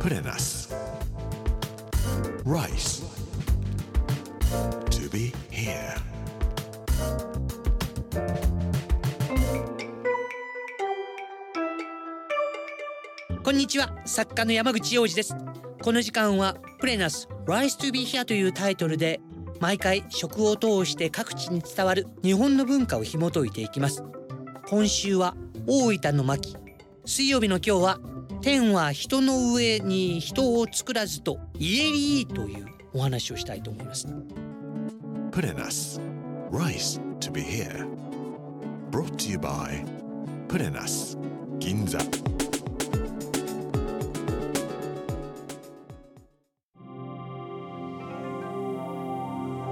Put in us. Rice. To be here. こんにちは作家の山口洋二ですこの時間はプレナス Rise to be here というタイトルで毎回食を通して各地に伝わる日本の文化を紐解いていきます今週は大分の巻水曜日の今日は天は人の上に人を作らずと言えりというお話をしたいと思います Put in us. Rice to be here. Brought to you by Put in us. Ginza.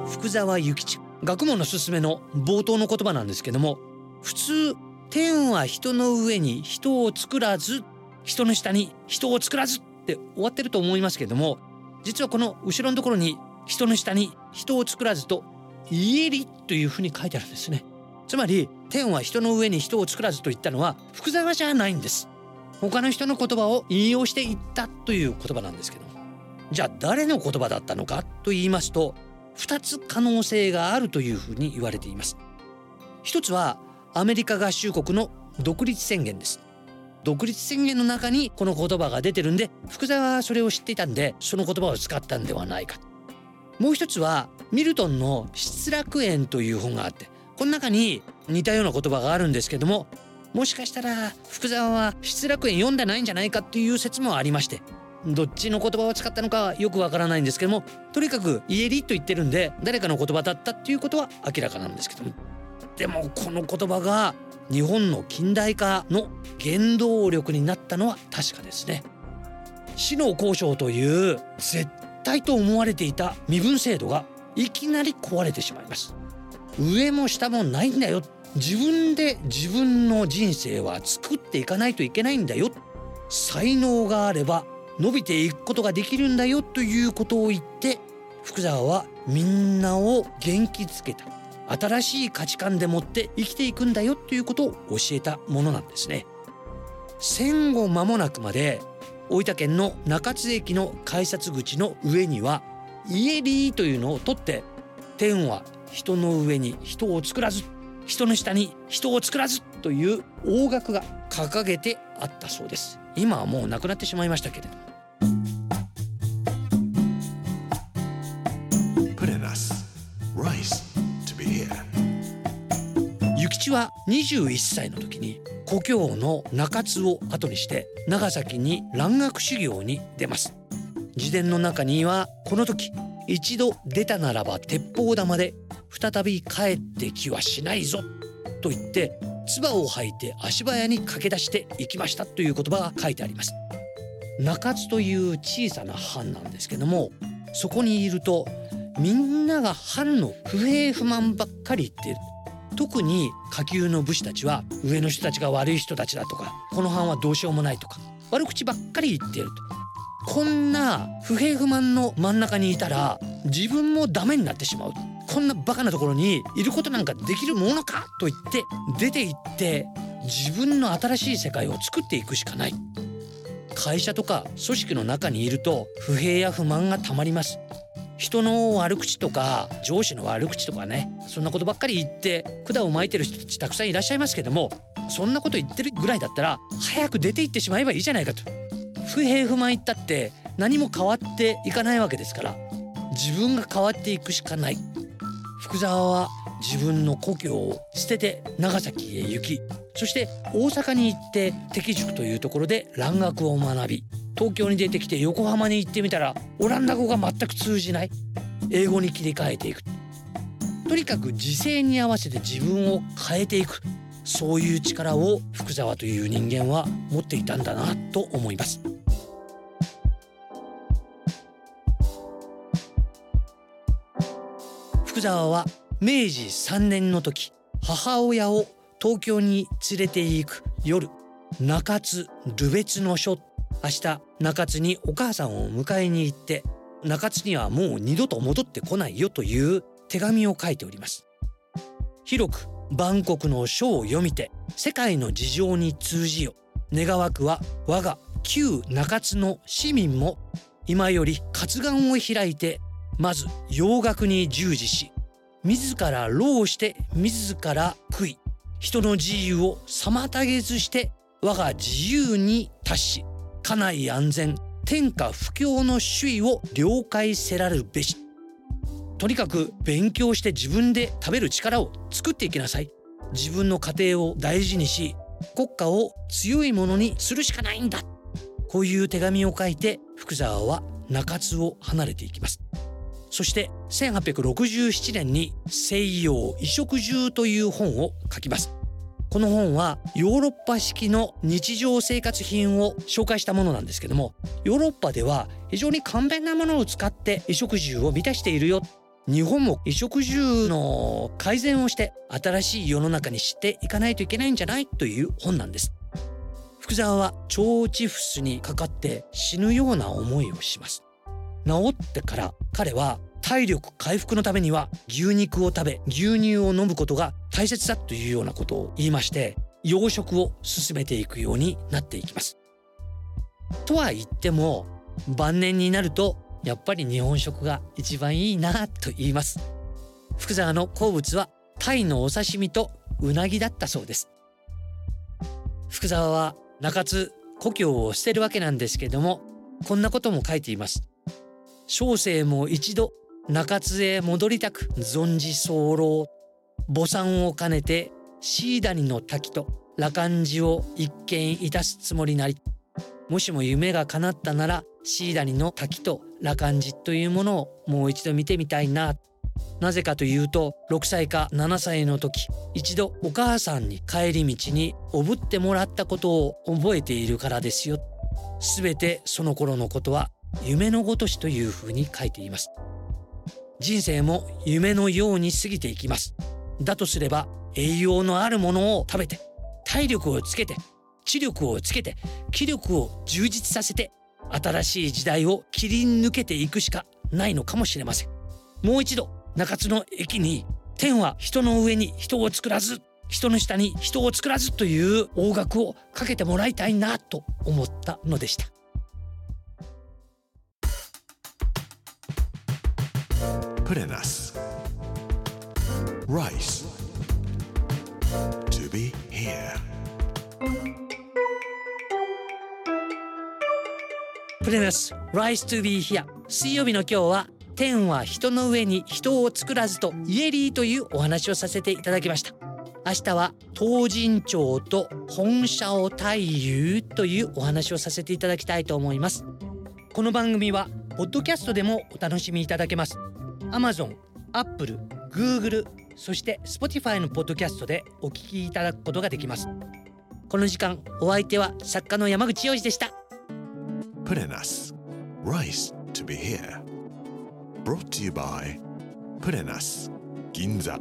福沢諭吉学問のすすめの冒頭の言葉なんですけども普通天は人の上に人を作らず人の下に人を作らずって終わってると思いますけども実はこの後ろのところに人の下に人を作らずと家りというふうに書いてあるんですね。つまり天は人の上に人を作らずと言ったのは福沢じゃないんです。他の人の言葉を引用していったという言葉なんですけどじゃあ誰の言葉だったのかと言いますと2つ可能性があるというふうに言われています。一つはアメリカ合衆国の独立宣言です。独立宣言の中にこの言葉が出てるんで福沢はそれを知っていたんでその言葉を使ったんではないか。もう一つはミルトンの失楽園という本があってこの中に似たような言葉があるんですけどももしかしたら福沢は失楽園読んでないんじゃないかっていう説もありましてどっちの言葉を使ったのかはよくわからないんですけどもとにかく「家り」と言ってるんで誰かの言葉だったっていうことは明らかなんですけども。でもこの言葉が日本の近代化の原動力になったのは確かですね。死の交渉という絶対と思われていた身分制度がいきなり壊れてしまいます。上も下もないんだよ自分で自分の人生は作っていかないといけないんだよ才能があれば伸びていくことができるんだよということを言って福沢はみんなを元気づけた新しい価値観でもって生きていくんだよということを教えたものなんですね。戦後間もなくまで大分県の中津駅の改札口の上には家リーというのを取って天は人の上に人を作らず人の下に人を作らずという大額が掲げてあったそうです。今はもうなくなってしまいましたけれども。諭吉は21歳の時に故郷の中津を後にして長崎に蘭学修行に出ます。自伝の中にはこの時一度出たならば鉄砲玉で再び帰ってきはしないぞと言って唾を吐いて足早に駆け出して行きましたという言葉が書いてあります。中津という小さな藩なんですけどもそこにいるとみんなが藩の不平不満ばっかり言っている。特に下級の武士たちは上の人たちが悪い人たちだとかこの藩はどうしようもないとか悪口ばっかり言っていると。こんな不平不満の真ん中にいたら自分もダメになってしまう。こんなバカなところにいることなんかできるものか？と言って出て行って自分の新しい世界を作っていくしかない。会社とか組織の中にいると不平や不満がたまります。人の悪口とか上司の悪口とかねそんなことばっかり言って管を巻いてる人たちたくさんいらっしゃいますけどもそんなこと言ってるぐらいだったら早く出て行ってしまえばいいじゃないかと。不平不満言ったって何も変わっていかないわけですから自分が変わっていくしかない。福沢は自分の故郷を捨てて長崎へ行きそして大阪に行って適塾というところで蘭学を学び東京に出てきて横浜に行ってみたらオランダ語が全く通じない。英語に切り替えていく。とにかく時勢に合わせて自分を変えていく。そういう力を福沢という人間は持っていたんだなと思います。福沢は明治3年の時母親を東京に連れて行く夜中津留別の書明日中津にお母さんを迎えに行って中津にはもう二度と戻ってこないよという手紙を書いております。広く万国の書を読みて世界の事情に通じよ。願わくは我が旧中津の市民も今より活眼を開いてまず洋楽に従事し自ら労して自ら食い人の自由を妨げずして我が自由に達し家内安全天下不況の首位を了解せられるべし。とにかく勉強して自分で食べる力を作っていきなさい。自分の家庭を大事にし国家を強いものにするしかないんだ。こういう手紙を書いて福沢は中津を離れていきます。そして1867年に西洋衣食住という本を書きます。この本はヨーロッパ式の日常生活品を紹介したものなんですけどもヨーロッパでは非常に簡便なものを使って衣食住を満たしているよ。日本も衣食住の改善をして新しい世の中にしていかないといけないんじゃないという本なんです。福沢は腸チフスにかかって死ぬような思いをします。治ってから彼は体力回復のためには牛肉を食べ牛乳を飲むことが大切だというようなことを言いまして養殖を進めていくようになっていきます。とは言っても晩年になるとやっぱり日本食が一番いいなと言います。福沢の好物は鯛のお刺身とうなぎだったそうです。福沢は中津故郷を捨てるわけなんですけどもこんなことも書いています。小生も一度中津へ戻りたく存じ候母産を兼ねてシーダニの滝と羅漢寺を一見いたすつもりなりもしも夢が叶ったならシーダニの滝と羅漢寺というものをもう一度見てみたいな。なぜかというと6歳か7歳の時一度お母さんに帰り道におぶってもらったことを覚えているからですよ。すべてその頃のことは夢のごとしというふうに書いています。人生も夢のように過ぎていきます。だとすれば栄養のあるものを食べて体力をつけて知力をつけて気力を充実させて新しい時代を切り抜けていくしかないのかもしれませんもう一度中津の駅に天は人の上に人を作らず人の下に人を作らずという大学をかけてもらいたいなと思ったのでした Put in us. Rice. To be here. プレナス。Rise to be here. 水曜日の今日は天は人の上に人を作らずとイエリーというお話をさせていただきました。明日は東神町と本社を太夫というお話をさせていただきたいと思います。この番組はポッドキャストでもお楽しみいただけます。Amazon、Apple、Google そして Spotify のポッドキャストでお聞きいただくことができますこの時間お相手は作家の山口洋二でした Put in us. Rice to be here. Brought to you by Put in us. Ginza.